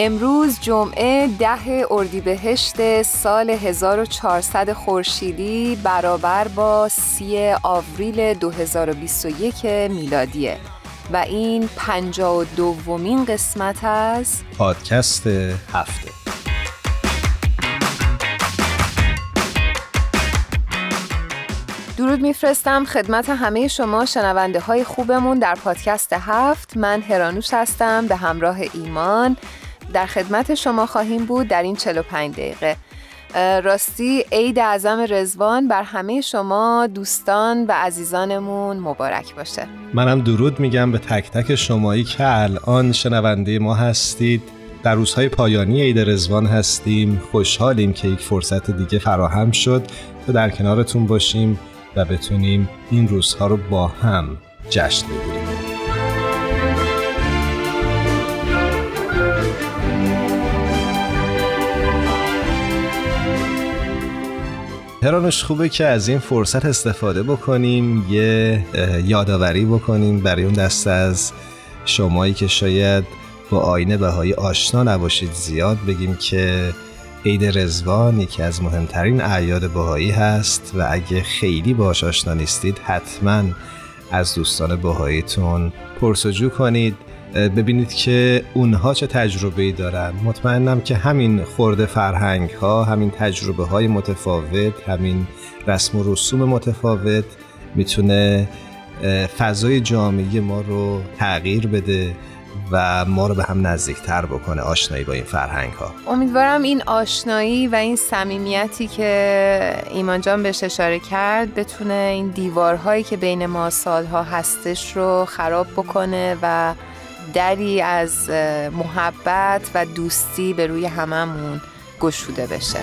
امروز جمعه ده اردیبهشت سال 1400 خورشیدی برابر با سی آوریل 2021 میلادیه و این پنجا و دومین قسمت از پادکست هفته. درود میفرستم خدمت همه شما شنونده های خوبمون در پادکست هفت. من هرانوش هستم به همراه ایمان. در خدمت شما خواهیم بود در این 45 دقیقه. راستی عید اعظم رزوان بر همه شما دوستان و عزیزانمون مبارک باشه. منم درود میگم به تک تک شمایی که الان شنونده ما هستید. در روزهای پایانی عید رزوان هستیم. خوشحالیم که یک فرصت دیگه فراهم شد تا در کنارتون باشیم و بتونیم این روزها رو با هم جشن بگیریم. هرانش خوبه که از این فرصت استفاده بکنیم یه یادآوری بکنیم برای اون دست از شمایی که شاید با آینه بهایی آشنا نباشید زیاد. بگیم که عید رزوان یکی از مهمترین اعیاد بهایی هست و اگه خیلی باش آشنا نیستید حتما از دوستان بهاییتون پرسجو کنید. ببینید که اونها چه تجربه ای دارن. مطمئنم که همین خورده فرهنگ ها همین تجربه های متفاوت همین رسم و رسوم متفاوت می‌تونه فضای جامعه ما رو تغییر بده و ما رو به هم نزدیکتر بکنه آشنایی با این فرهنگ ها امیدوارم این آشنایی و این صمیمیتی که ایمان جان بهش اشاره کرد بتونه این دیوارهایی که بین ما سالها هستش رو خراب بکنه و دری از محبت و دوستی به روی هممون گشوده بشه.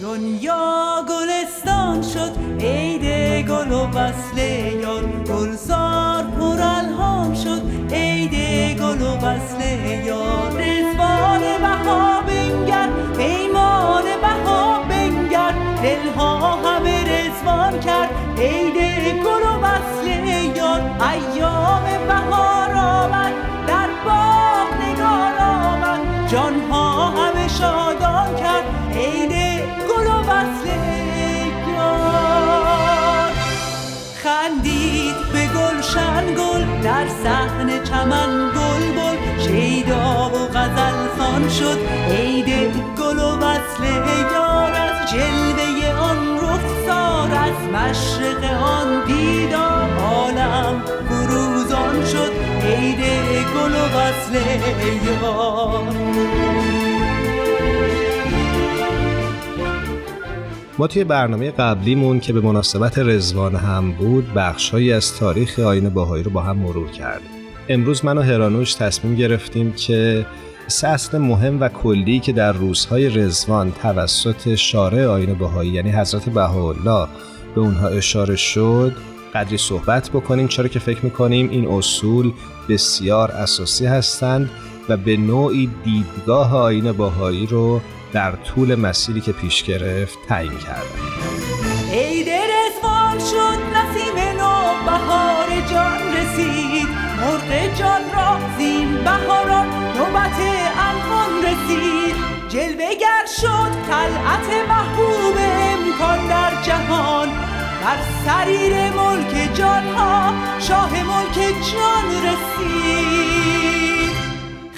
دنیا گلستان شد عید گل و وصل یار. گلزار پر الهام شد عید گل و وصل یار. رزوان بها بنگر پیمان بها بنگر. دلها همه رزوان کرد عید گل و وصل یار. ایام بهار آمد جانها همه شادان کرد. عید گل و وصل یار. خندید به گلشن گل در صحن چمن گل بل شیدا و غزل خان شد. عید گل و وصل یار. از جلوه آن رخسار از مشرق آن دیدار. عالم فروزان شد. عید گل و ما توی برنامه قبلیمون که به مناسبت رزوان هم بود بخشهایی از تاریخ آین باهایی رو با هم مرور کردیم. امروز من و هرانوش تصمیم گرفتیم که سه اصل مهم و کلی که در روزهای رزوان توسط شارع آین بهایی یعنی حضرت بهاءالله به اونها اشاره شد قدری صحبت بکنیم چرا که فکر می‌کنیم این اصول بسیار اساسی هستند و به نوعی دیدگاه آین باهایی رو در طول مسیری که پیش گرفت تعیین کردن. عید رزوان شد نسیم نو بهار جان رسید. مرغ جان را زین بهاران نوبت الوان رسید. جلوگر شد طلعت محبوب امکان در جهان. بر سریر ملک جان ها شاه ملک جان رسید.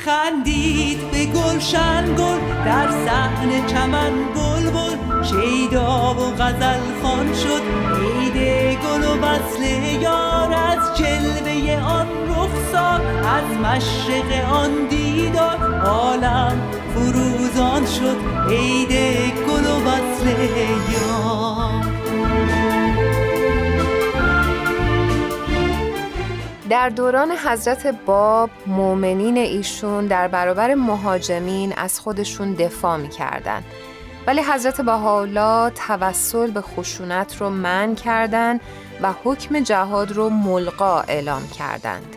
خندید به گلشن گل در صحن چمن بلبل. شیدا و غزل خان شد عید گل و وصل یار از جلوه آن رخسار. از مشرق آن دیدار عالم فروزان شد عید گل و وصل یار. در دوران حضرت باب مؤمنین ایشون در برابر مهاجمین از خودشون دفاع می‌کردن ولی حضرت بهاءالله توسل به خشونت رو من کردند و حکم جهاد رو ملقا اعلام کردند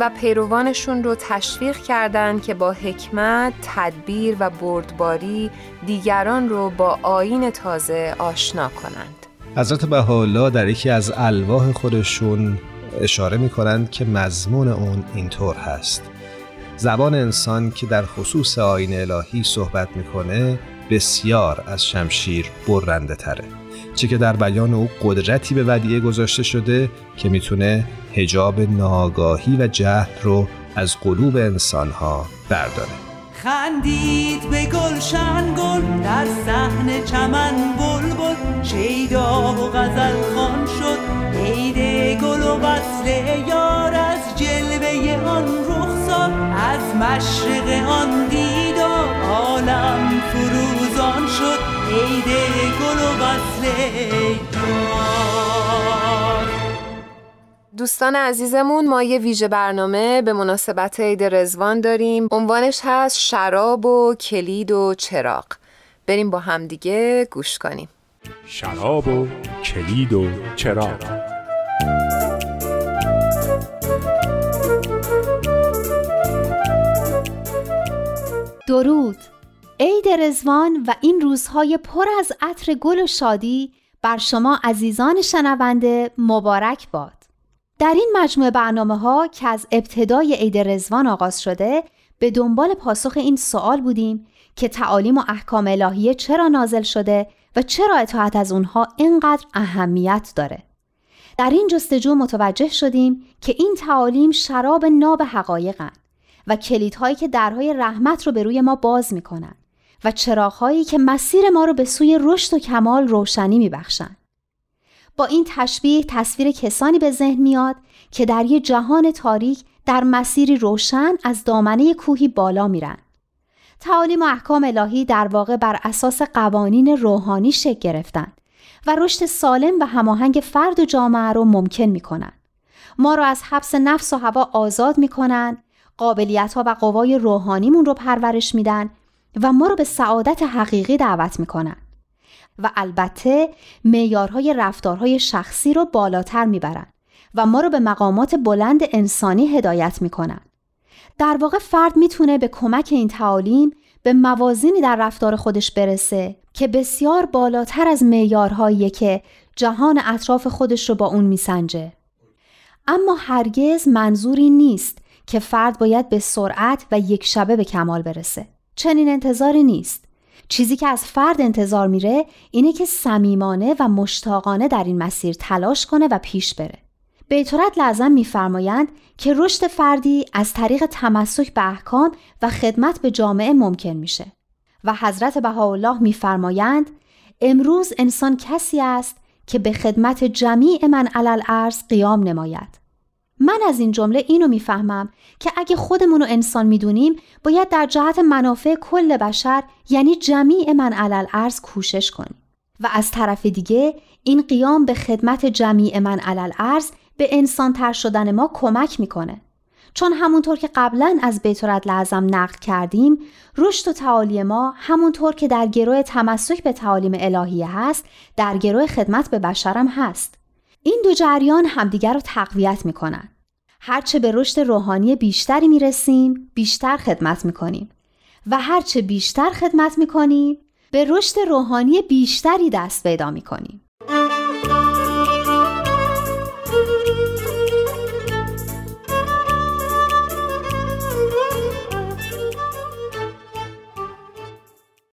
و پیروانشون رو تشویق کردند که با حکمت، تدبیر و بردباری دیگران رو با آین تازه آشنا کنند. حضرت بهاءالله در یکی از الواح خودشون اشاره می کنند که مضمون اون اینطور هست. زبان انسان که در خصوص آین الهی صحبت می‌کنه بسیار از شمشیر برنده تره. چه که در بیان او قدرتی به ودیعه گذاشته شده که می‌تونه هجاب ناگاهی و جهل رو از قلوب انسانها برداره. خندید به گلشن گل در صحن چمن بلبل شیدا و غزل خان شد. عید گل و وصل یار از جلوه آن رخسار از مشرق آن دیدار عالم فروزان شد. عید گل و وصل یار. دوستان عزیزمون ما یه ویژه برنامه به مناسبت عید رزوان داریم. عنوانش هست شراب و کلید و چراغ. بریم با همدیگه گوش کنیم. شراب و کلید و چراغ. درود. عید رزوان و این روزهای پر از عطر گل و شادی بر شما عزیزان شنونده مبارک باد. در این مجموعه برنامه ها که از ابتدای عید رزوان آغاز شده به دنبال پاسخ این سوال بودیم که تعالیم و احکام الهیه چرا نازل شده و چرا اطاعت از اونها اینقدر اهمیت داره در این جستجو متوجه شدیم که این تعالیم شراب ناب حقایقن و کلیدهایی که درهای رحمت رو به روی ما باز می‌کنن و چراغهایی که مسیر ما رو به سوی رشد و کمال روشنی میبخشن. با این تشبیه تصویر کسانی به ذهن میاد که در یه جهان تاریک در مسیری روشن از دامنه کوهی بالا میرن. تعالیم و احکام الهی در واقع بر اساس قوانین روحانی شکل گرفتن و رشد سالم و هماهنگ فرد و جامعه رو ممکن می‌کنن. ما رو از حبس نفس و هوا آزاد می‌کنن قابلیت ها و قوای روحانیمون رو پرورش میدن و ما رو به سعادت حقیقی دعوت می‌کنن و البته معیارهای رفتارهای شخصی رو بالاتر می‌برن و ما رو به مقامات بلند انسانی هدایت می‌کنن در واقع فرد می‌تونه به کمک این تعالیم به موازینی در رفتار خودش برسه که بسیار بالاتر از معیارهایی که جهان اطراف خودش رو با اون میسنجه اما هرگز منظوری نیست که فرد باید به سرعت و یک شبه به کمال برسه. چنین انتظاری نیست. چیزی که از فرد انتظار میره اینه که صمیمانه و مشتاقانه در این مسیر تلاش کنه و پیش بره. بیتورت لازم میفرمایند که رشد فردی از طریق تمسک به احکام و خدمت به جامعه ممکن میشه. و حضرت بهاءالله میفرمایند امروز انسان کسی است که به خدمت جمیع من علل ارز قیام نماید. من از این جمله اینو می‌فهمم که اگه خودمون رو انسان می‌دونیم باید در جهت منافع کل بشر یعنی جمیع من علل ارز کوشش کنیم. و از طرف دیگه این قیام به خدمت جمیع من علل ارز به انسان تر شدن ما کمک می‌کنه. چون همونطور که قبلا از بیتورت لازم نقل کردیم رشد و تعالی ما همونطور که در گروه تمسک به تعالیم الهیه هست در گروه خدمت به بشرم هست. این دو جریان همدیگر رو تقویت می‌کنن. هرچه به رشد روحانی بیشتری می‌رسیم بیشتر خدمت می‌کنیم. و هرچه بیشتر خدمت می‌کنیم به رشد روحانی بیشتری دست پیدا می‌کنیم.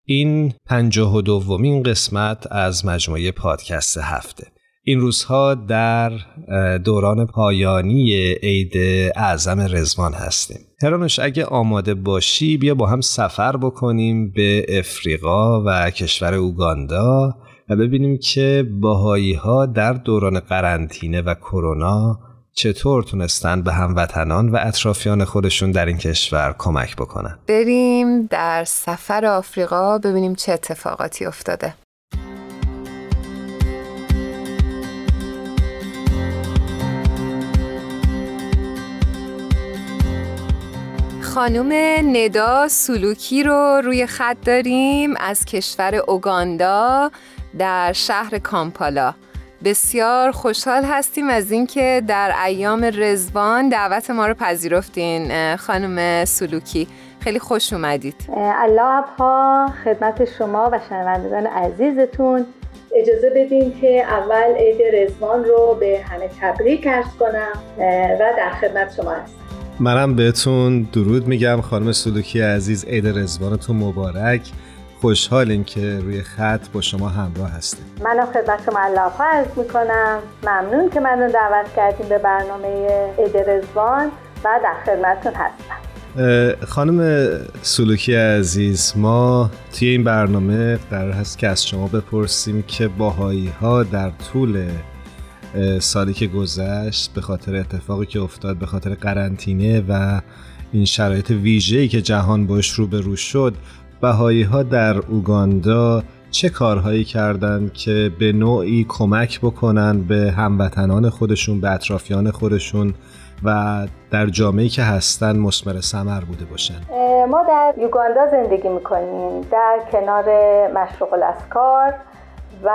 این پنجاه و دومین قسمت از مجموعه پادکست هفته. این روزها در دوران پایانی عید اعظم رزوان هستیم. هرانوش اگه آماده باشی بیا با هم سفر بکنیم به افریقا و کشور اوگاندا و ببینیم که باهایی ها در دوران قرنطینه و کرونا چطور تونستن به هموطنان و اطرافیان خودشون در این کشور کمک بکنن. بریم در سفر آفریقا ببینیم چه اتفاقاتی افتاده. خانوم ندا سلوکی رو روی خط داریم از کشور اوگاندا در شهر کامپالا. بسیار خوشحال هستیم از اینکه در ایام رزوان دعوت ما رو پذیرفتین خانم سلوکی. خیلی خوش اومدید. الله ها خدمت شما و شنوندگان عزیزتون. اجازه بدین که اول عید رزوان رو به همه تبریک ارز کنم و در خدمت شما هستم. منم بهتون درود میگم خانم سلوکی عزیز عید رزوانتون مبارک. خوشحالیم که روی خط با شما همراه هستیم. منم خدمت شما الله عرض می‌کنم. ممنون که منو دعوت کردیم به برنامه عید رزوان و در خدمتتون هستم. خانم سلوکی عزیز ما توی این برنامه قرار هست که از شما بپرسیم که باهایی ها در طول سالی که گذشت به خاطر اتفاقی که افتاد به خاطر قرنطینه و این شرایط ویژه‌ای که جهان باش روبرو شد بهایی ها در اوگاندا چه کارهایی کردند که به نوعی کمک بکنن به هموطنان خودشون به اطرافیان خودشون و در جامعه که هستن مسمر سمر بوده باشن؟ ما در یوگاندا زندگی می‌کنیم در کنار مشروق الاسکار و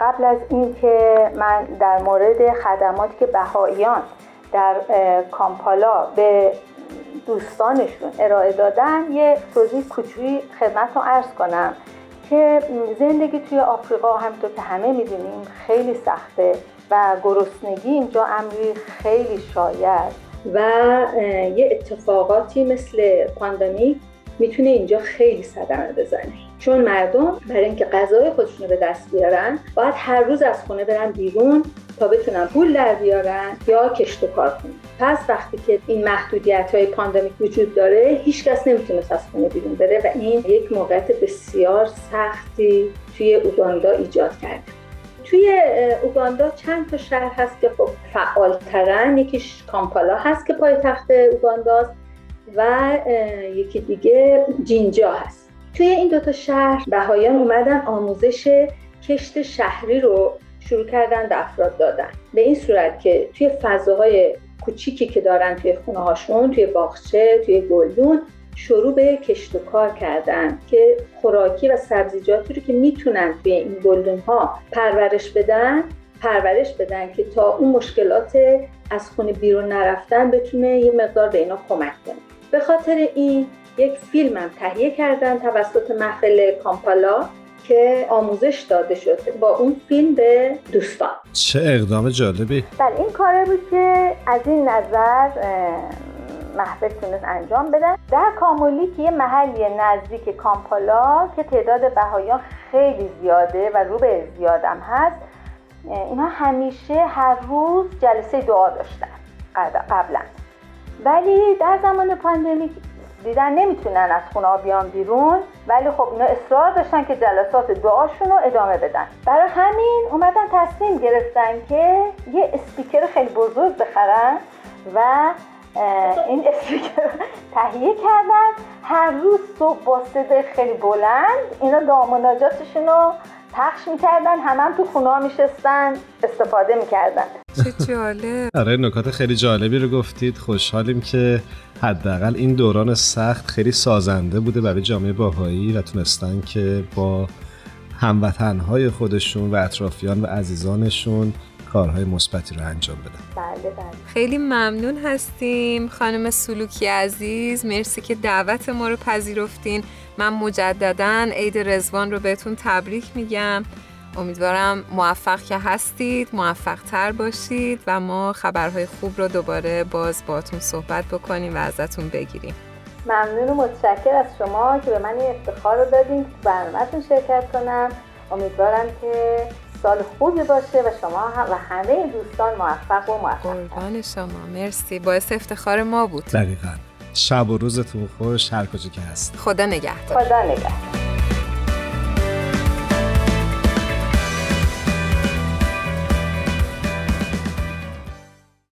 قبل از اینکه من در مورد خدماتی که بهاییان در کامپالا به دوستانشون ارائه دادن یه توضیح کوچولی خدمت رو عرض کنم که زندگی توی آفریقا همینطور که همه می‌دونیم خیلی سخته و گرسنگی اینجا امری خیلی شاید. و یه اتفاقاتی مثل پاندامیک می‌تونه اینجا خیلی صدمه بزنه. چون مردم برای اینکه غذای خودشون رو به دست بیارن باید هر روز از خونه برن بیرون تا بتونن پول در بیارن یا کشت و کار کنن. پس وقتی که این محدودیت های پاندمیک وجود داره هیچکس نمی‌تونه از خونه بیرون بره و این یک موقعیت بسیار سختی توی اوگاندا ایجاد کرده توی اوگاندا چند تا شهر هست که خب فعالترن. یکیش کامپالا هست که پایتخت اوگانداست و یکی دیگه جینجا هست. توی این دوتا شهر بهایان اومدن آموزش کشت شهری رو شروع کردن به افراد دادن. به این صورت که توی فضاهای کوچیکی که دارن توی خونه هاشون توی باغچه توی گلدون شروع به کشت و کار کردن که خوراکی و سبزیجاتی رو که می‌تونن توی این گلدون ها پرورش بدن پرورش بدن که تا اون مشکلات از خونه بیرون نرفتن بتونه یه مقدار به اینا کمک کنه. به خاطر این یک فیلم هم تهیه کردن توسط محفل کامپالا که آموزش داده شد با اون فیلم به دوستان. چه اقدام جالبی. بله این کاره بود که از این نظر محفل تونست انجام بدن در کامولی که یه محلی نزدیک کامپالا که تعداد بهایان خیلی زیاده و رو به زیادم هست اینا همیشه هر روز جلسه دعا داشتن قبلا ولی در زمان pandemic دیدن نمی‌تونن از خونه بیان بیرون ولی خب اینا اصرار داشتن که جلسات دعاشون رو ادامه بدن. برای همین اومدن تصمیم گرفتن که یه اسپیکر خیلی بزرگ بخرن و این اسپیکر تهیه کردن. هر روز صبح با صدای خیلی بلند اینا دعا مناجاتشون رو پخش می‌کردن همه هم تو خونه ها میشستن استفاده می‌کردن. چه جالب. آره نکات خیلی جالبی رو گفتید. خوشحالیم که حداقل این دوران سخت خیلی سازنده بوده برای جامعه باهایی و تونستن که با هموطنهای خودشون و اطرافیان و عزیزانشون کارهای مثبتی رو انجام بدن. بله بله. خیلی ممنون هستیم. خانم سلوکی عزیز مرسی که دعوت ما رو پذیرفتین. من مجددا عید رزوان رو بهتون تبریک میگم. امیدوارم موفق که هستید موفق تر باشید و ما خبرهای خوب رو دوباره باز باتون صحبت بکنیم و ازتون بگیریم. ممنون و متشکر از شما که به من این افتخار رو دادین که برنامهتون شرکت کنم. امیدوارم که سال خوبی باشه و شما هم و همه دوستان موفق و موفق. قربان شما. مرسی. باعث افتخار ما بود. دقیقا. شب و روزتون خوش. هر کجا که هست خدا نگهدار. خدا نگهدار.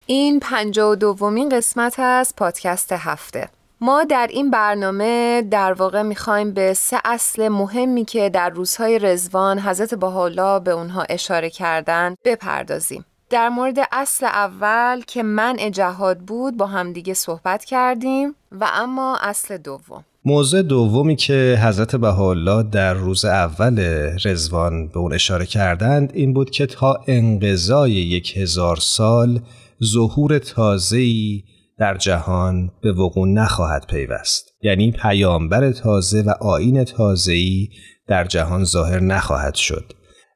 این پنجاه و دومین قسمت از پادکست هفته ما در این برنامه در واقع می‌خوایم به سه اصل مهمی که در روزهای رزوان حضرت بحالا به اونها اشاره کردن بپردازیم. در مورد اصل اول که منع جهاد بود با همدیگه صحبت کردیم و اما اصل دوم موضوع دومی که حضرت بهاءالله در روز اول رزوان به اون اشاره کردند این بود که تا انقضای یک هزار سال ظهور تازه‌ای در جهان به وقوع نخواهد پیوست. یعنی پیامبر تازه و آین تازه‌ای در جهان ظاهر نخواهد شد.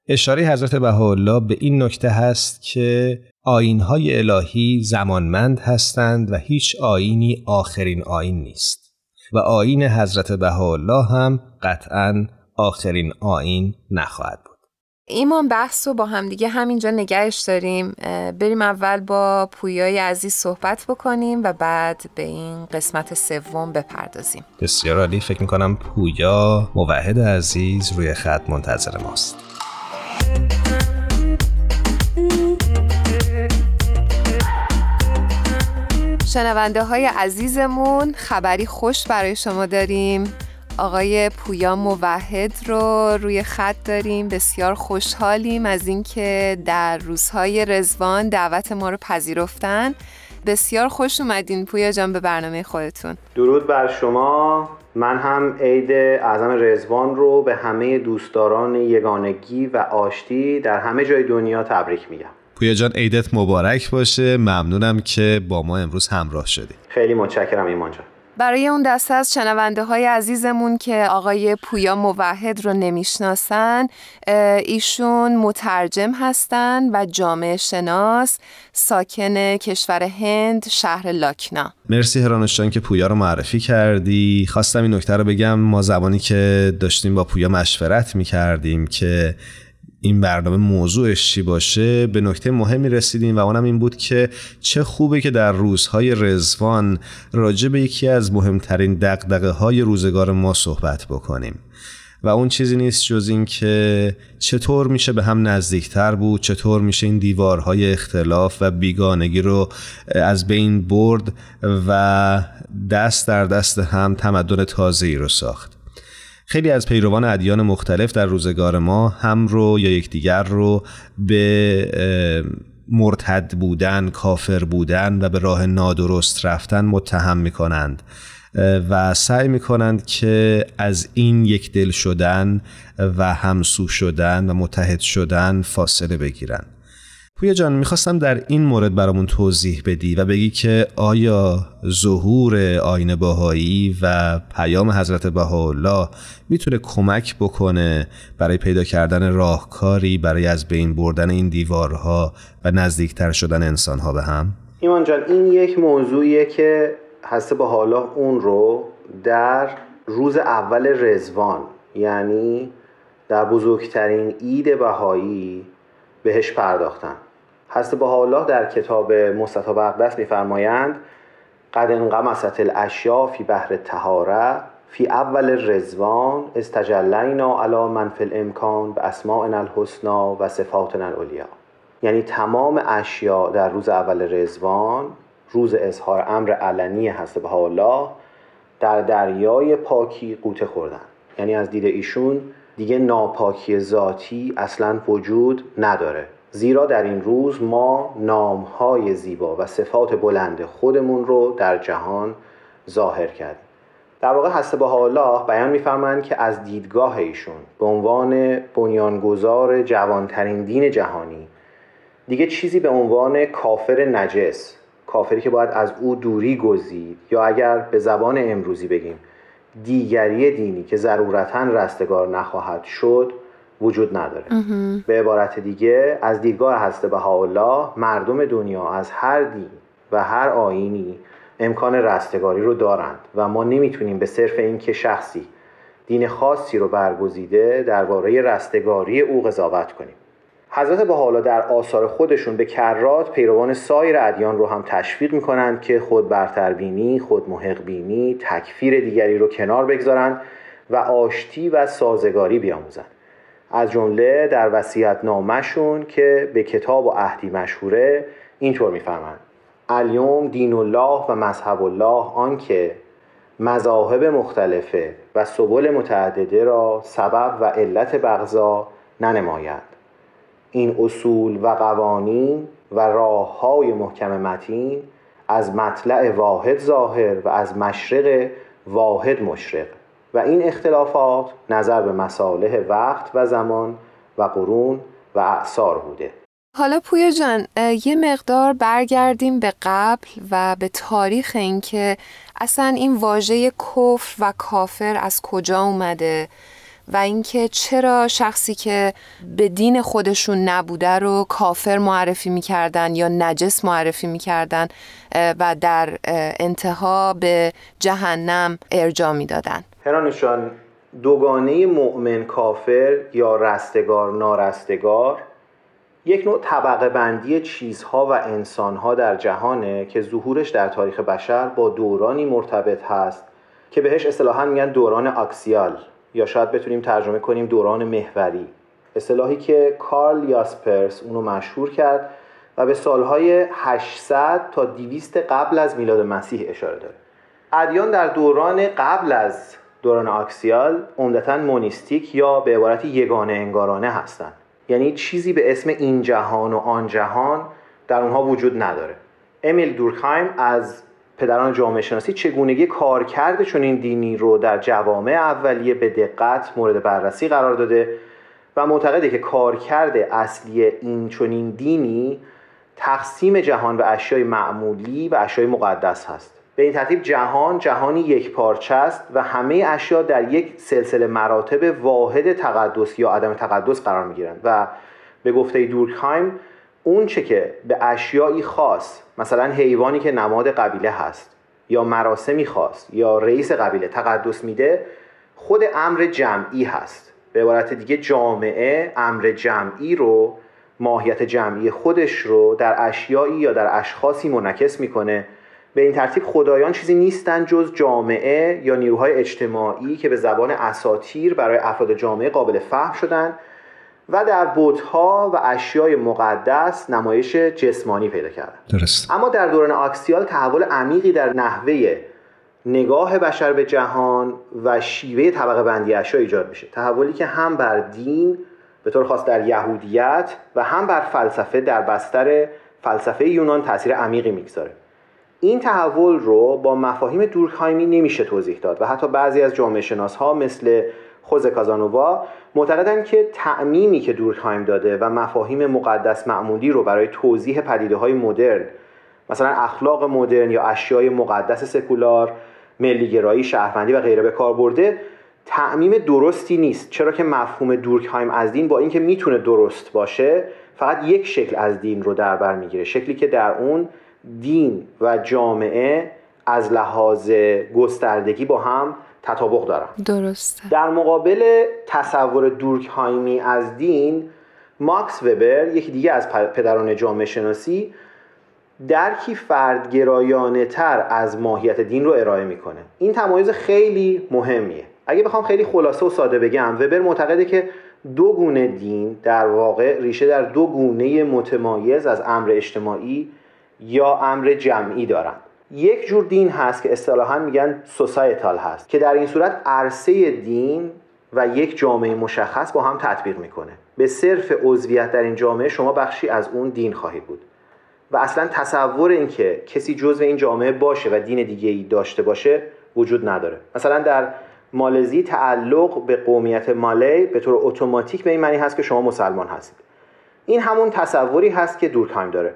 اشاره حضرت بهاءالله به این نکته هست که آینهای الهی زمانمند هستند و هیچ آینی آخرین آین نیست. و آین حضرت بهاءالله هم قطعا آخرین آین نخواهد بود. ایمان بحث رو با همدیگه همینجا نگهش داریم. بریم اول با پویای عزیز صحبت بکنیم و بعد به این قسمت سوم بپردازیم. بسیار عالی. فکر می‌کنم پویا موحد عزیز روی خط منتظر ماست. شنونده های عزیزمون خبری خوش برای شما داریم. آقای پویا موحد رو روی خط داریم بسیار خوشحالیم از اینکه در روزهای رزوان دعوت ما رو پذیرفتن. بسیار خوش اومدین پویا جان به برنامه خودتون. درود بر شما. من هم عید اعظم رزوان رو به همه دوستداران یگانگی و آشتی در همه جای دنیا تبریک میگم. پویا جان عیدت مبارک باشه. ممنونم که با ما امروز همراه شدی. خیلی متشکرم ایمان جان. برای اون دسته از شنونده های عزیزمون که آقای پویا موحد رو نمی‌شناسن ایشون مترجم هستن و جامعه شناس ساکن کشور هند شهر لاکنا. مرسی هرانوشان که پویا رو معرفی کردی. خواستم این نکته رو بگم. ما زبانی که داشتیم با پویا مشورت می‌کردیم که این برنامه موضوعش چی باشه؟ به نکته مهمی رسیدیم و اونم این بود که چه خوبه که در روزهای رزوان راجع به یکی از مهمترین دقدقه های روزگار ما صحبت بکنیم. و اون چیزی نیست جز این که چطور میشه به هم نزدیکتر بود چطور میشه این دیوارهای اختلاف و بیگانگی رو از بین برد و دست در دست هم تمدن تازه‌ای رو ساخت. خیلی از پیروان ادیان مختلف در روزگار ما هم رو یا یکدیگر رو به مرتد بودن، کافر بودن و به راه نادرست رفتن متهم می کنند و سعی می کنند که از این یک دل شدن و همسو شدن و متحد شدن فاصله بگیرند. پویا جان می‌خواستم در این مورد برامون توضیح بدی و بگی که آیا ظهور آین باهایی و پیام حضرت بهاءالله می‌تونه کمک بکنه برای پیدا کردن راهکاری برای از بین بردن این دیوارها و نزدیکتر شدن انسانها به هم؟ ایمان جان این یک موضوعیه که حضرت بهاءالله اون رو در روز اول رزوان یعنی در بزرگترین عید بهایی بهش پرداختن حضرت الله در کتاب مستطاب اقدس میفرمایند قد انقمست الاشیا فی بحر تهاره فی اول رزوان استجلینا علی من فی الامکان به اسماء الحسنا و صفاتنا العلیا یعنی تمام اشیا در روز اول رزوان روز اظهار امر علنی حضرت الله در دریای پاکی قوطه خوردن. یعنی از دید ایشون دیگه ناپاکی ذاتی اصلا وجود نداره. زیرا در این روز ما نامهای زیبا و صفات بلند خودمون رو در جهان ظاهر کردیم. در واقع هسته الله بیان میفرمایند که از دیدگاه ایشون به عنوان بنیانگذار جوانترین دین جهانی دیگه چیزی به عنوان کافر نجس کافری که باید از او دوری گزید یا اگر به زبان امروزی بگیم دیگری دینی که ضرورتا رستگار نخواهد شد وجود نداره. به عبارت دیگه از دیدگاه هسته بهاءالله مردم دنیا از هر دین و هر آینی امکان رستگاری رو دارند و ما نمی‌تونیم به صرف اینکه شخصی دین خاصی رو برگزیده درباره رستگاری او قضاوت کنیم. حضرت حالا در آثار خودشون به کرات پیروان سایر ادیان رو هم تشویق می‌کنند که خود برتربینی، خود محق بینی، تکفیر دیگری رو کنار بگذارند و آشتی و سازگاری بیاموزند. از جمله در وسیعت نامشون که به کتاب و عهدی مشهوره اینطور می‌فهمند الیوم دین الله و مذهب الله آنکه مذاهب مختلفه و سبل متعدده را سبب و علت بغضا ننماید. این اصول و قوانین و راه های محکم متین از مطلع واحد ظاهر و از مشرق واحد مشرق. و این اختلافات نظر به مصالح وقت و زمان و قرون و اعثار بوده. حالا پویا جان یه مقدار برگردیم به قبل و به تاریخ اینکه اصلا این واژه کفر و کافر از کجا اومده و اینکه چرا شخصی که به دین خودشون نبوده رو کافر معرفی می‌کردن یا نجس معرفی می‌کردن و در انتها به جهنم ارجا می‌دادن. هرانشان دوگانه مؤمن کافر یا رستگار نارستگار یک نوع طبقه بندی چیزها و انسانها در جهانه که ظهورش در تاریخ بشر با دورانی مرتبط هست که بهش اصطلاحا میگن دوران اکسیال یا شاید بتونیم ترجمه کنیم دوران محوری. اصطلاحی که کارل یاسپرس اونو مشهور کرد و به سالهای 800 تا 200 قبل از میلاد مسیح اشاره داره. ادیان در دوران قبل از دوران آکسیال عمدتا مونیستیک یا به عبارت یگانه انگارانه هستند. یعنی چیزی به اسم این جهان و آن جهان در اونها وجود نداره. امیل دورکهایم از پدران جامعه شناسی چگونگی کارکرد چون این دینی رو در جوامع اولیه به دقت مورد بررسی قرار داده و معتقده که کارکرد اصلی این چنین دینی تقسیم جهان به اشیای معمولی و اشیای مقدس هست. به این ترتیب جهان جهانی یک پارچه است و همه اشیا در یک سلسله مراتب واحد تقدس یا عدم تقدس قرار می گیرند و به گفته دورکهایم اون چه که به اشیایی خاص مثلا حیوانی که نماد قبیله هست یا مراسمی خاص یا رئیس قبیله تقدس میده خود امر جمعی هست. به عبارت دیگه جامعه امر جمعی رو ماهیت جمعی خودش رو در اشیایی یا در اشخاصی منعکس می‌کنه. به این ترتیب خدایان چیزی نیستن جز جامعه یا نیروهای اجتماعی که به زبان اساتیر برای افراد جامعه قابل فهم شدن و در بوتها و اشیای مقدس نمایش جسمانی پیدا کردن. درست. اما در دوران آکسیال تحول عمیقی در نحوه نگاه بشر به جهان و شیوه طبقه بندی اشیا ایجاد میشه. تحولی که هم بر دین به طور خاص در یهودیت و هم بر فلسفه در بستر فلسفه یونان تاثیر عمیقی می‌گذاره. این تحول رو با مفاهیم دورکهایمی نمیشه توضیح داد و حتی بعضی از جامعه شناس ها مثل خوز کازانووا معتقدند که تعمیمی که دورکهایم داده و مفاهیم مقدس معمولی رو برای توضیح پدیده های مدرن مثلا اخلاق مدرن یا اشیای مقدس سکولار ملیگرایی شهروندی و غیره به کار برده تعمیم درستی نیست. چرا که مفهوم دورکهایم از دین با اینکه می‌تونه درست باشه فقط یک شکل از دین رو در بر می‌گیره. شکلی که در اون دین و جامعه از لحاظ گستردگی با هم تطابق دارن. درسته. در مقابل تصور دورکهایمی از دین ماکس وبر یکی دیگه از پدران جامعه شناسی درکی فردگرایانه تر از ماهیت دین رو ارائه می‌کنه. این تمایز خیلی مهمیه. اگه بخوام خیلی خلاصه و ساده بگم وبر معتقده که دو گونه دین در واقع ریشه در دو گونه متمایز از امر اجتماعی یا امر جمعی دارند یک جور دین هست که اصطلاحا میگن سوسایتال هست که در این صورت عرصه دین و یک جامعه مشخص با هم تطبیق می‌کنه. به صرف عضویت در این جامعه شما بخشی از اون دین خواهید بود. و اصلا تصور اینکه کسی جزو این جامعه باشه و دین دیگه ای داشته باشه وجود نداره. مثلا در مالزی تعلق به قومیت مالی به طور اتوماتیک به این معنی هست که شما مسلمان هستید. این همون تصوری هست که دورکهایم داره.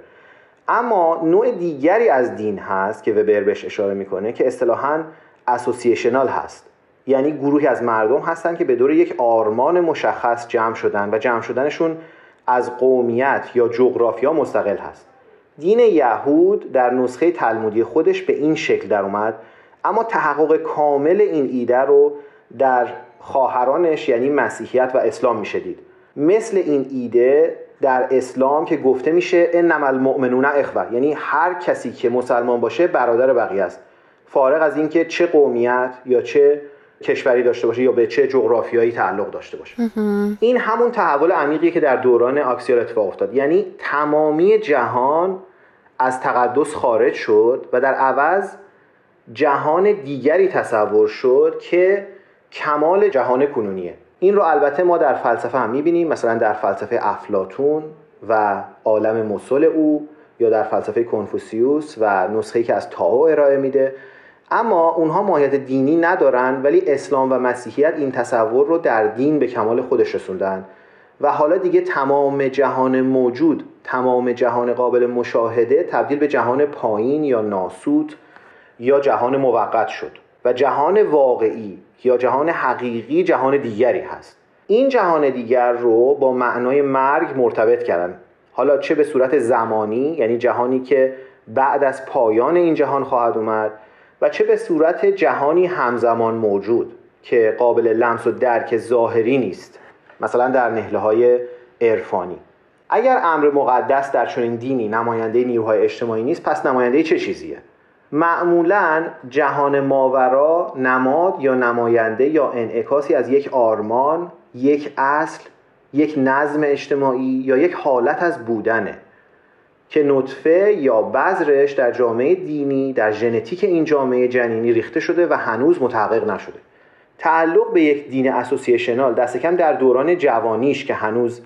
اما نوع دیگری از دین هست که وبر بهش اشاره می‌کنه که اصطلاحا اسوسییشنال هست. یعنی گروهی از مردم هستند که به دور یک آرمان مشخص جمع شدن و جمع شدنشون از قومیت یا جغرافیا مستقل هست. دین یهود در نسخه تلمودی خودش به این شکل در اومد اما تحقق کامل این ایده رو در خواهرانش یعنی مسیحیت و اسلام میشه دید مثل این ایده در اسلام که گفته میشه انما المؤمنون اخوه یعنی هر کسی که مسلمان باشه برادر بقیه است. فارغ از اینکه چه قومیت یا چه کشوری داشته باشه یا به چه جغرافیایی تعلق داشته باشه. این همون تحول عمیقیه که در دوران آکسیال اتفاق افتاد. یعنی تمامی جهان از تقدس خارج شد و در عوض جهان دیگری تصور شد که کمال جهان کنونیه. این رو البته ما در فلسفه هم می‌بینیم مثلا در فلسفه افلاتون و عالم مسل او یا در فلسفه کنفوسیوس و نسخه‌ای که از تاو ارائه میده. اما اونها ماهیت دینی ندارن ولی اسلام و مسیحیت این تصور رو در دین به کمال خودش رسوندن. و حالا دیگه تمام جهان موجود تمام جهان قابل مشاهده تبدیل به جهان پایین یا ناسود یا جهان موقت شد. و جهان واقعی یا جهان حقیقی جهان دیگری هست. این جهان دیگر رو با معنای مرگ مرتبط کردن. حالا چه به صورت زمانی یعنی جهانی که بعد از پایان این جهان خواهد اومد و چه به صورت جهانی همزمان موجود که قابل لمس و درک ظاهری نیست. مثلا در نهله های عرفانی. اگر امر مقدس در چنین دینی نماینده نیروهای اجتماعی نیست پس نماینده چه چیزیه؟ معمولا جهان ماورا نماد یا نماینده یا انعکاسی از یک آرمان یک اصل یک نظم اجتماعی یا یک حالت از بودنه که نطفه یا بذرش در جامعه دینی در ژنتیک این جامعه جنینی ریخته شده و هنوز متحقق نشده. تعلق به یک دین اسوسییشنال دست کم در دوران جوانیش که هنوز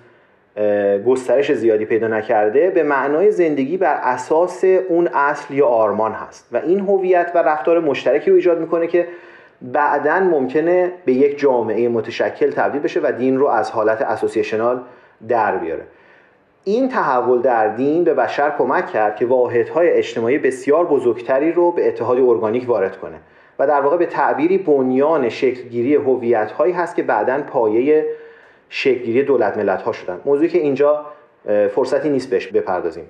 گسترش زیادی پیدا نکرده به معنای زندگی بر اساس اون اصل یا آرمان هست. و این هویت و رفتار مشترکی رو ایجاد می‌کنه که بعدا ممکنه به یک جامعه متشکل تبدیل بشه و دین رو از حالت اسوسییشنال در بیاره. این تحول در دین به بشر کمک کرد که واحدهای اجتماعی بسیار بزرگتری رو به اتحاد ارگانیک وارد کنه. و در واقع به تعبیری بنیان شکلگیری هویت هایی هست که بعدا پایه شکلگیری دولت ملت ها شدن. موضوعی که اینجا فرصتی نیست بهش بپردازیم.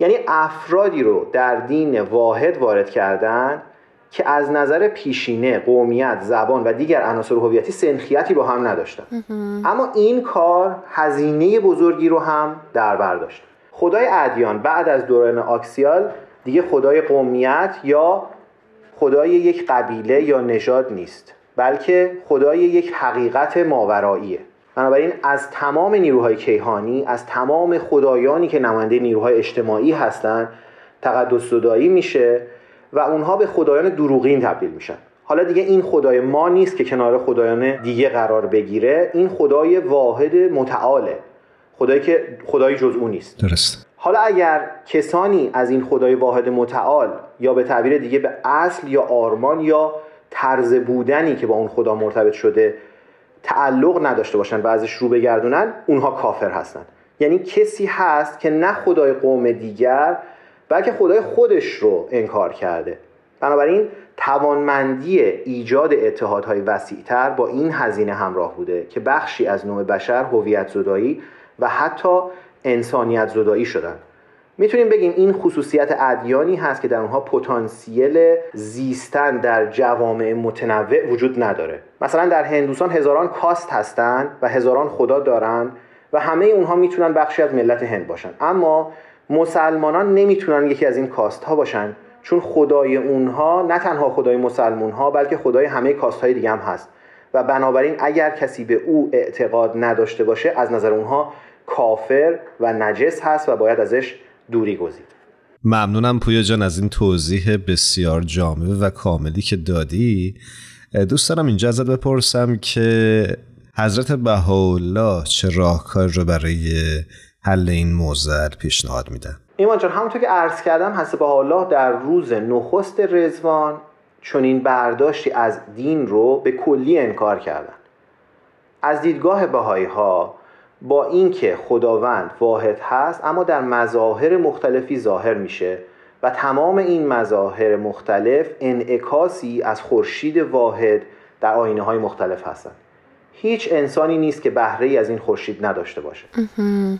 یعنی افرادی رو در دین واحد وارد کردن که از نظر پیشینه قومیت زبان و دیگر عناصر هویتی سنخیتی با هم نداشتن. اما این کار هزینه بزرگی رو هم در بر داشت. خدای ادیان بعد از دوران آکسیال دیگه خدای قومیت یا خدای یک قبیله یا نژاد نیست بلکه خدای یک حقیقت ماوراییه. بنابراین از تمام نیروهای کیهانی از تمام خدایانی که نماینده نیروهای اجتماعی هستند تقدس زدایی میشه و اونها به خدایان دروغین تبدیل میشن. حالا دیگه این خدای ما نیست که کنار خدایان دیگه قرار بگیره. این خدای واحد متعاله. خدایی که خدای جز او نیست. درست. حالا اگر کسانی از این خدای واحد متعال یا به تعبیر دیگه به اصل یا آرمان یا طرز بودنی که با اون خدا مرتبط شده تعلق نداشته باشن و ازش رو بگردونن اونها کافر هستن. یعنی کسی هست که نه خدای قوم دیگر بلکه خدای خودش رو انکار کرده. بنابراین توانمندی ایجاد اتحادهای وسیعتر با این هزینه همراه بوده که بخشی از نوع بشر هویت زدایی و حتی انسانیت زدایی شدن. می‌تونیم بگیم این خصوصیت ادیانی هست که در اونها پتانسیل زیستن در جوامع متنوع وجود نداره. مثلا در هندوستان هزاران کاست هستند و هزاران خدا دارن و همه اونها می‌تونن بخشی از ملت هند باشن. اما مسلمانان نمی‌تونن یکی از این کاست ها باشن چون خدای اونها نه تنها خدای مسلمون ها بلکه خدای همه کاست های دیگه هم هست. و بنابراین اگر کسی به او اعتقاد نداشته باشه از نظر اونها کافر و نجس هست و باید ازش دوری گزید. ممنونم پویا جان از این توضیح بسیار جامع و کاملی که دادی. دوست دارم اینجا ازت بپرسم که حضرت بهاءالله چه راهکار رو برای حل این موزل پیشنهاد میدن؟ ایمان جان همونطور که عرض کردم حضرت بهاءالله در روز نخست رزوان چون این برداشتی از دین رو به کلی انکار کردن. از دیدگاه بهایی ها با اینکه خداوند واحد هست اما در مظاهر مختلفی ظاهر میشه و تمام این مظاهر مختلف انعکاسی از خورشید واحد در آینه های مختلف هستند. هیچ انسانی نیست که بهره از این خورشید نداشته باشه.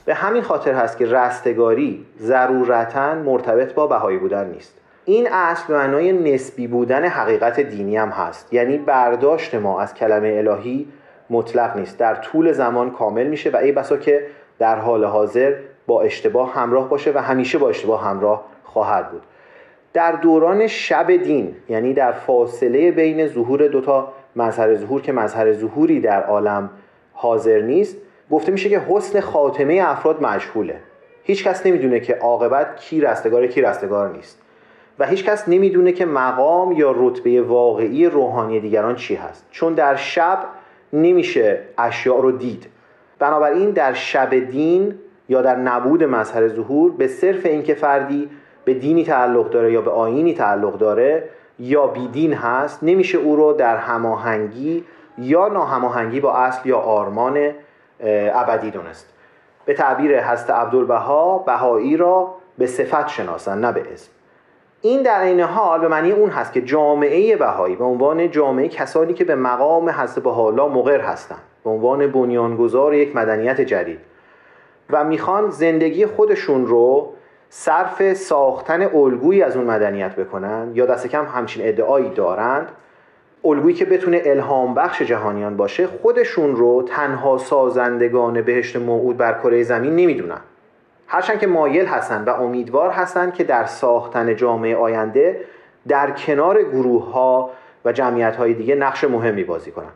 به همین خاطر هست که رستگاری ضرورتا مرتبط با بهایی بودن نیست. این اصل به معنای نسبی بودن حقیقت دینی هم هست. یعنی برداشت ما از کلمه الهی مطلق نیست. در طول زمان کامل میشه و ای بسا که در حال حاضر با اشتباه همراه باشه و همیشه با اشتباه همراه خواهد بود. در دوران شب دین یعنی در فاصله بین ظهور دوتا مظهر ظهور که مظهر ظهوری در عالم حاضر نیست گفته میشه که حسن خاتمه افراد مجهوله. هیچ کس نمی‌دونه که عاقبت کی رستگار کی رستگار نیست. و هیچ کس نمی‌دونه که مقام یا رتبه واقعی روحانی دیگران چی هست. چون در شب نمیشه اشیاء رو دید. بنابراین در شب دین یا در نبود مظهر ظهور به صرف اینکه فردی به دینی تعلق داره یا به آینی تعلق داره یا بیدین هست نمیشه او رو در هماهنگی یا ناهماهنگی با اصل یا آرمان ابدی دونست. به تعبیر هست عبدالبها بهایی را به صفت شناسن نه به اسم. این در این حال به معنی اون هست که جامعه بهایی به عنوان جامعه کسانی که به مقام حضرت بهاءالله مقر هستند به عنوان بنیانگذار یک مدنیت جدید و می‌خوان زندگی خودشون رو صرف ساختن الگویی از اون مدنیت بکنن یا دست کم همچین ادعایی دارند الگویی که بتونه الهام بخش جهانیان باشه خودشون رو تنها سازندگان بهشت موعود بر کره زمین نمی‌دونن. هرچند که مایل هستند و امیدوار هستند که در ساختن جامعه آینده در کنار گروه ها و جمعیت های دیگه نقش مهمی بازی کنند.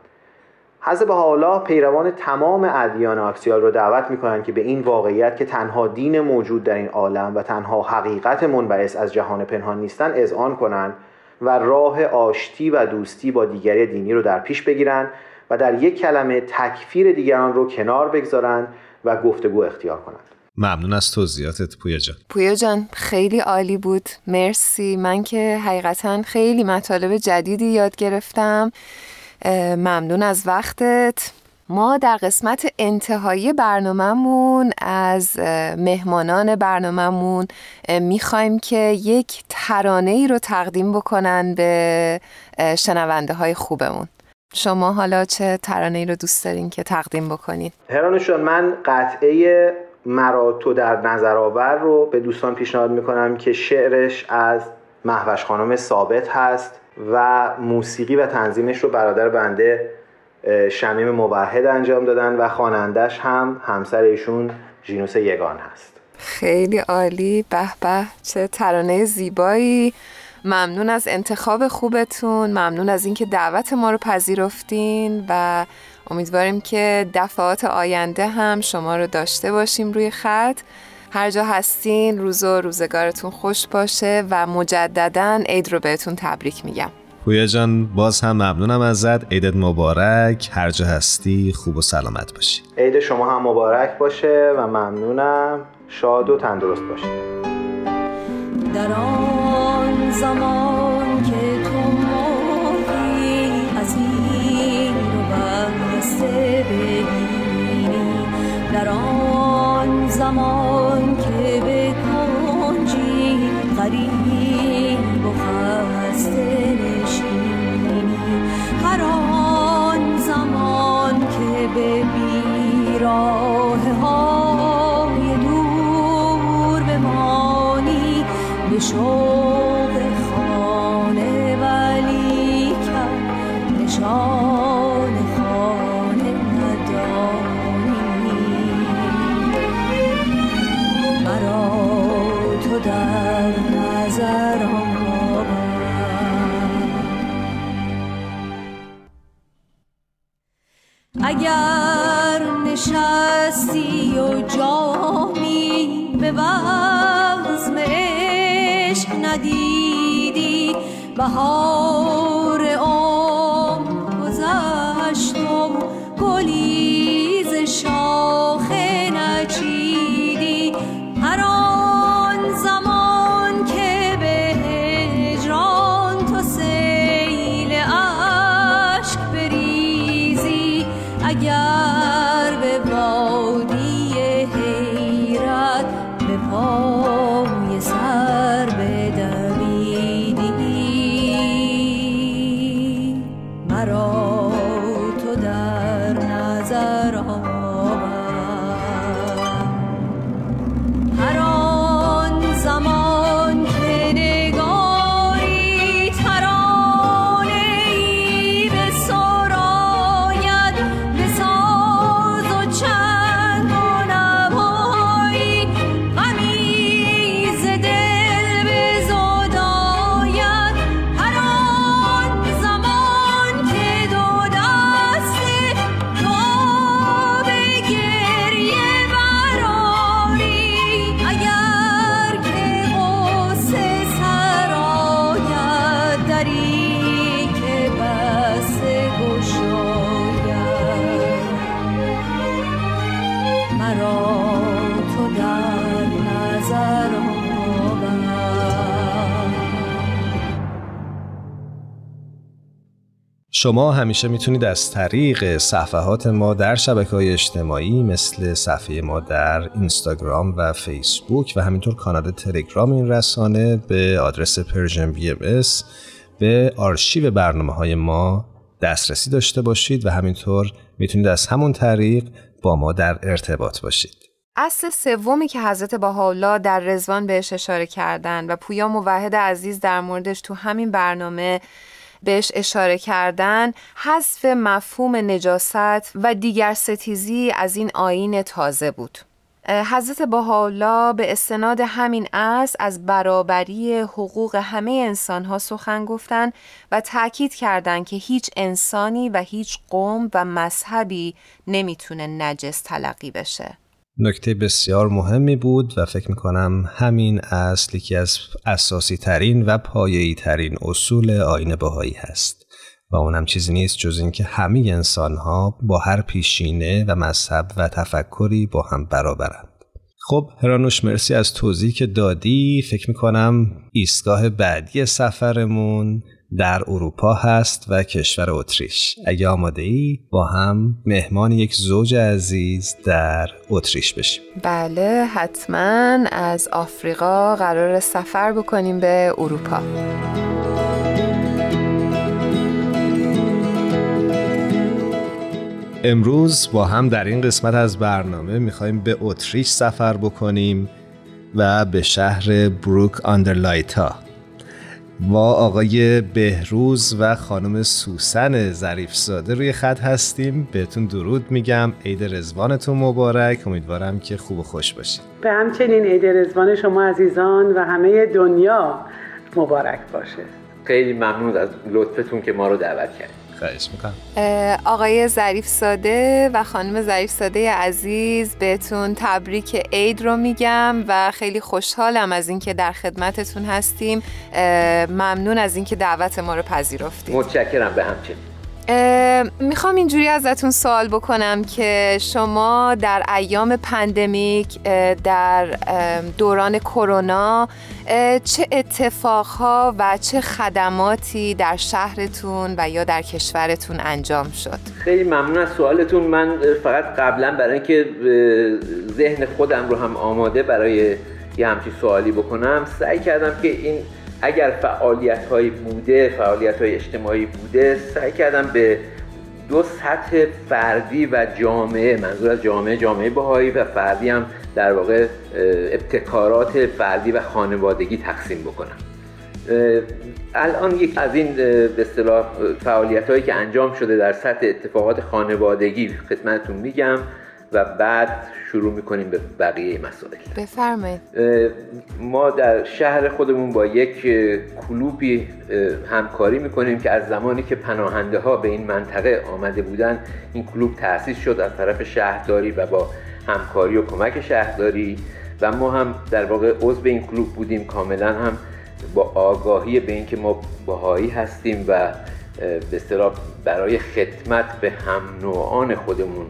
حضرت حالا پیروان تمام ادیان آکسیال رو دعوت می‌کنند که به این واقعیت که تنها دین موجود در این عالم و تنها حقیقت منبعث از جهان پنهان نیستن اذعان کنند و راه آشتی و دوستی با دیگری دینی رو در پیش بگیرند و در یک کلمه تکفیر دیگران رو کنار بگذارند و گفتگو اختیار کنند. ممنون از توضیحاتت پویا جان. پویا جان خیلی عالی بود. مرسی. من که حقیقتا خیلی مطالب جدیدی یاد گرفتم. ممنون از وقتت. ما در قسمت انتهایی برنامهمون از مهمانان برنامهمون می‌خوایم که یک ترانه ای رو تقدیم بکنن به شنونده های خوبمون. شما حالا چه ترانه ای رو دوست دارین که تقدیم بکنین؟ هرانوشان من قطعه مرا تو در نظر آور رو به دوستان پیشنهاد می‌کنم که شعرش از محوش خانم ثابت هست و موسیقی و تنظیمش رو برادر بنده شمیم موحد انجام دادن و خوانندش هم همسر ایشون جینوس یگان هست. خیلی عالی. به به. چه ترانه زیبایی. ممنون از انتخاب خوبتون ممنون از اینکه دعوت ما رو پذیرفتین و امیدواریم که دفعات آینده هم شما رو داشته باشیم روی خط. هر جا هستین روز و روزگارتون خوش باشه و مجددا عید رو بهتون تبریک میگم. پویا جان باز هم ممنونم ازت. عیدت مبارک. هر جا هستی خوب و سلامت باشی. عید شما هم مبارک باشه و ممنونم. شاد و تندرست باشید در زمان که تو ماهی از این و بسته بگیری. در آن زمان که به کنجی غریب و خسته نشینی. هر آن زمان که به بیراه های دور بمانی به اگر نشستی و جامی به بزم عشق ندیدی بهار شما همیشه می‌تونید از طریق صفحات ما در شبکه های اجتماعی مثل صفحه ما در اینستاگرام و فیسبوک و همینطور کانال تلگرام این رسانه به آدرس Persian BM به آرشیو برنامه های ما دسترسی داشته باشید و همینطور می‌تونید از همون طریق با ما در ارتباط باشید. اصل سومی که حضرت بهاءالله در رضوان بهش اشاره کردن و پویا موحد عزیز در موردش تو همین برنامه بهش اشاره کردن حذف مفهوم نجاست و دیگر ستیزی از این آین تازه بود. حضرت بهاءالله به استناد همین اصل از برابری حقوق همه انسانها سخن گفتند و تاکید کردند که هیچ انسانی و هیچ قوم و مذهبی نمی‌تونه نجس تلقی بشه. نکته بسیار مهمی بود و فکر می‌کنم همین اصل یکی از اساسی ترین و پایه‌ای ترین اصول آین بهایی هست. و اونم چیزی نیست جز اینکه همه انسان ها با هر پیشینه و مذهب و تفکری با هم برابرند. خب هرانوش مرسی از توضیحی که دادی. فکر می‌کنم ایستگاه بعدی سفرمون در اروپا هست و کشور اتریش. اگه آماده ای با هم مهمان یک زوج عزیز در اتریش بشیم. بله حتما از آفریقا قرار سفر بکنیم به اروپا. امروز با هم در این قسمت از برنامه می‌خوایم به اتریش سفر بکنیم و به شهر بروک آندرلایتا با آقای بهروز و خانم سوسن ظریفزاده روی خط هستیم. بهتون درود میگم. عید رزوانتون مبارک. امیدوارم که خوب و خوش باشید. به همچنین عید رزوان شما عزیزان و همه دنیا مبارک باشه. خیلی ممنون از لطفتون که ما رو دعوت کردید. خواهش می‌کنم. آقای ظریف ساده و خانم ظریف ساده عزیز بهتون تبریک عید رو میگم و خیلی خوشحالم از اینکه در خدمتتون هستیم. ممنون از اینکه دعوت ما رو پذیرفتید. متشکرم به همچنین. می‌خوام اینجوری ازتون سوال بکنم که شما در ایام پندمیک در دوران کرونا چه اتفاقها و چه خدماتی در شهرتون و یا در کشورتون انجام شد؟ خیلی ممنون از سوالتون. من فقط قبلا برای اینکه ذهن خودم رو هم آماده برای یه همچین سوالی بکنم سعی کردم که این اگر فعالیت های بوده فعالیت های اجتماعی بوده سعی کردم به دو سطح فردی و جامعه منظور از جامعه جامعه بهایی و فردی هم در واقع ابتکارات فردی و خانوادگی تقسیم بکنم. الان یک از این به اصطلاح فعالیت هایی که انجام شده در سطح اتفاقات خانوادگی خدمتتون میگم. و بعد شروع می‌کنیم به بقیه مسائل. بفرمایید. ما در شهر خودمون با یک کلوبی همکاری می‌کنیم که از زمانی که پناهنده ها به این منطقه آمده بودن این کلوب تأسیس شد از طرف شهرداری و با همکاری و کمک شهرداری. و ما هم در واقع عضو این کلوب بودیم. کاملا هم با آگاهی به اینکه ما باهایی هستیم و به برای خدمت به هم نوعان خودمون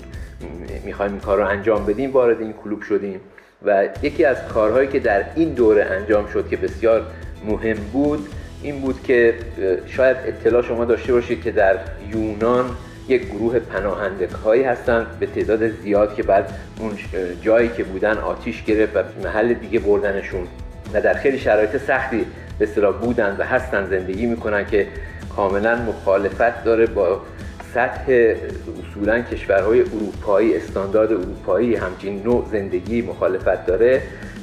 می‌خوایم این کار رو انجام بدیم وارد این کلوب شدیم. و یکی از کارهایی که در این دوره انجام شد که بسیار مهم بود این بود که شاید اطلاع شما داشته باشید که در یونان یک گروه پناهندگی هایی هستند به تعداد زیاد که بعد اون جایی که بودن آتیش گرفت و محل دیگه بردنشون. و در خیلی شرایط سختی به اصطلاح بودن و هستن زندگی می‌کنن که کاملا مخالفت داره با سطح اصولا کشورهای اروپایی استاندارد اروپایی همچین نوع زندگی مخالفت داره.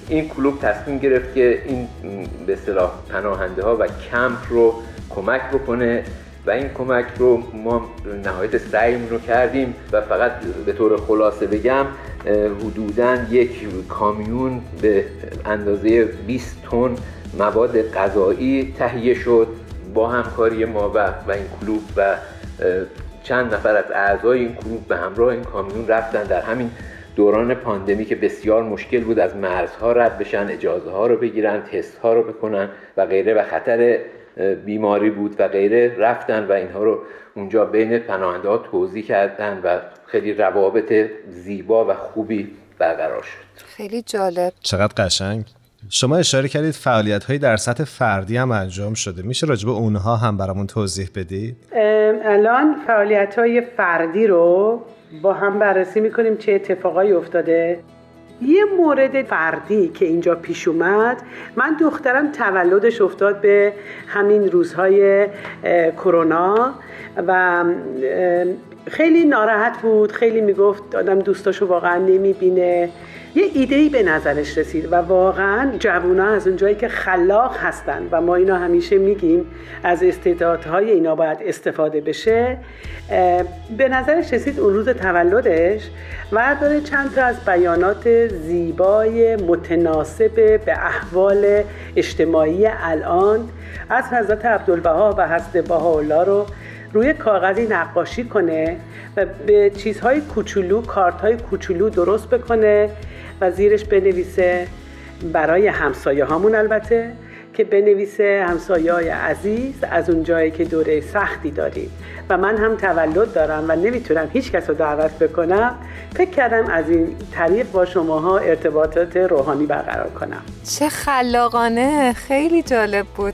این کلوب تصمیم گرفت که این به اصطلاح پناهنده ها و کمپ رو کمک بکنه و این کمک رو ما نهایت سعیم رو کردیم و فقط به طور خلاصه بگم حدودا یک کامیون به اندازه 20 تن مواد غذایی تهیه شد با همکاری ما و, و این کلوب و چند نفر از اعضای این کلوب به همراه این کامیون رفتن. در همین دوران پاندمی که بسیار مشکل بود از مرزها رد بشن اجازه ها رو بگیرن تست ها رو بکنن و غیره و خطر بیماری بود و غیره رفتن و اینها رو اونجا بین پناهنده ها توضیح کردن و خیلی روابط زیبا و خوبی برقرار شد. خیلی جالب. چقدر قشنگ؟ شما اشاره کردید فعالیت هایی در سطح فردی هم انجام شده. میشه راجبه اونها هم برامون توضیح بدید؟ الان فعالیت های فردی رو با هم بررسی می‌کنیم چه اتفاقایی افتاده. یه مورد فردی که اینجا پیش اومد من دخترم تولدش افتاد به همین روزهای کرونا و خیلی ناراحت بود. خیلی می‌گفت آدم دوستاشو واقعا نمی‌بینه. یه ایده ای به نظرش رسید و واقعا جوونا از اونجایی که خلاق هستن و ما اینا همیشه میگیم از استعدادهای اینا باید استفاده بشه به نظرش رسید اون روز تولدش و داره چند تا از بیانات زیبای متناسب به احوال اجتماعی الان از حضرت عبدالبها و حضرت بهاءالله رو روی کاغذی نقاشی کنه و به چیزهای کوچولو کارتهای کوچولو درست بکنه و زیرش بنویسه. برای همسایه هامون البته که بنویسه همسایه های عزیز از اون جایی که دوره سختی داریم. و من هم تولد دارم و نمی‌تونم هیچ کس رو دعوت بکنم. فکر کردم از این طریق با شماها ارتباطات روحانی برقرار کنم. چه خلاقانه خیلی جالب بود.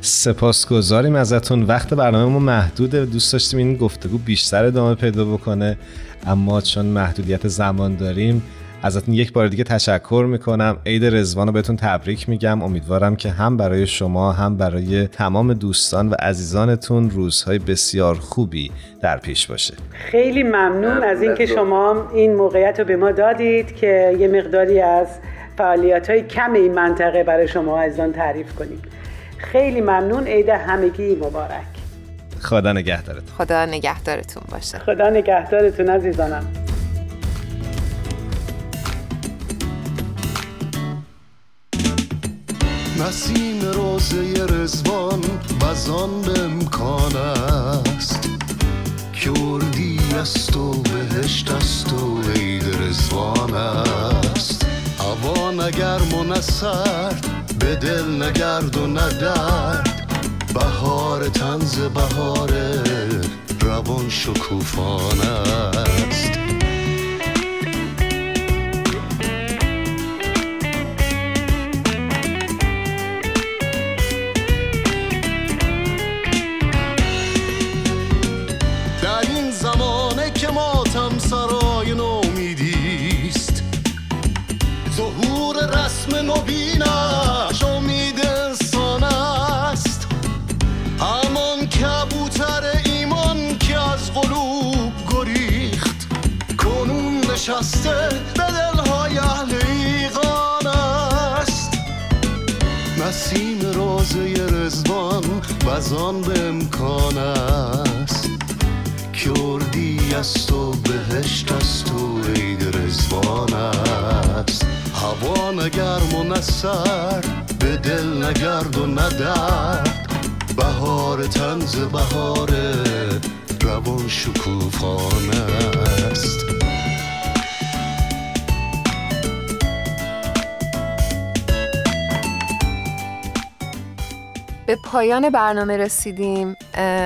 سپاسگزاریم ازتون. وقت برنامه ما محدوده. دوست داشتیم این گفتگو بیشتر ادامه پیدا بکنه. اما چون محدودیت زمان داریم ازتون یک بار دیگه تشکر می‌کنم. عید رزوان رو بهتون تبریک میگم. امیدوارم که هم برای شما هم برای تمام دوستان و عزیزانتون روزهای بسیار خوبی در پیش باشه. خیلی ممنون از اینکه شما این موقعیت رو به ما دادید که یه مقداری از فعالیت های کم این منطقه برای شما عزیزان تعریف کنیم. خیلی ممنون. عید همگی مبارک. خدا نگهدارتون. خدا نگهدارتون باشه. خدا نگهدارتون عزیزانم. نسیم روزه رزوان بزان به امکان است. که اردی است و بهشت است و عید رزوان است. هوا نگرم و نسرد به دل نگرد و ندرد بهار تنز بهار روان شکوفان است. رسم نوینش امید انسان است. همان کبوتر ایمان که از قلوب گریخت. کنون نشسته به دلهای اهل ایقان نسیم روزه رزوان وزان به امکان است. که است و بهشت است و عید رزوان هوا نگرم و نسر به دل نگرد و ندرد بهار تنز بهار روان شکوفان است به پایان برنامه رسیدیم.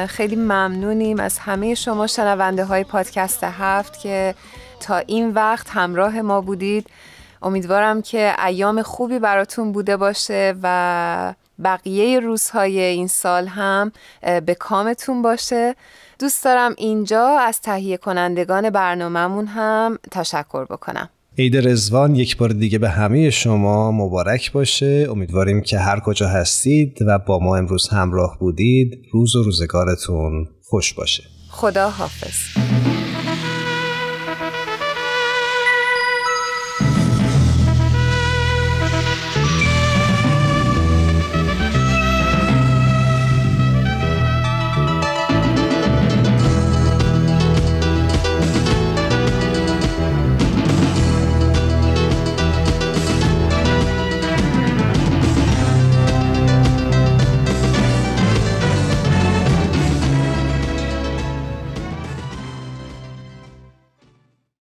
خیلی ممنونیم از همه شما شنونده های پادکست هفت که تا این وقت همراه ما بودید. امیدوارم که ایام خوبی براتون بوده باشه و بقیه روزهای این سال هم به کامتون باشه. دوست دارم اینجا از تهیه کنندگان برنامهمون هم تشکر بکنم. عید رزوان یک بار دیگه به همه شما مبارک باشه. امیدواریم که هر کجا هستید و با ما امروز همراه بودید روز و روزگارتون خوش باشه. خدا حافظ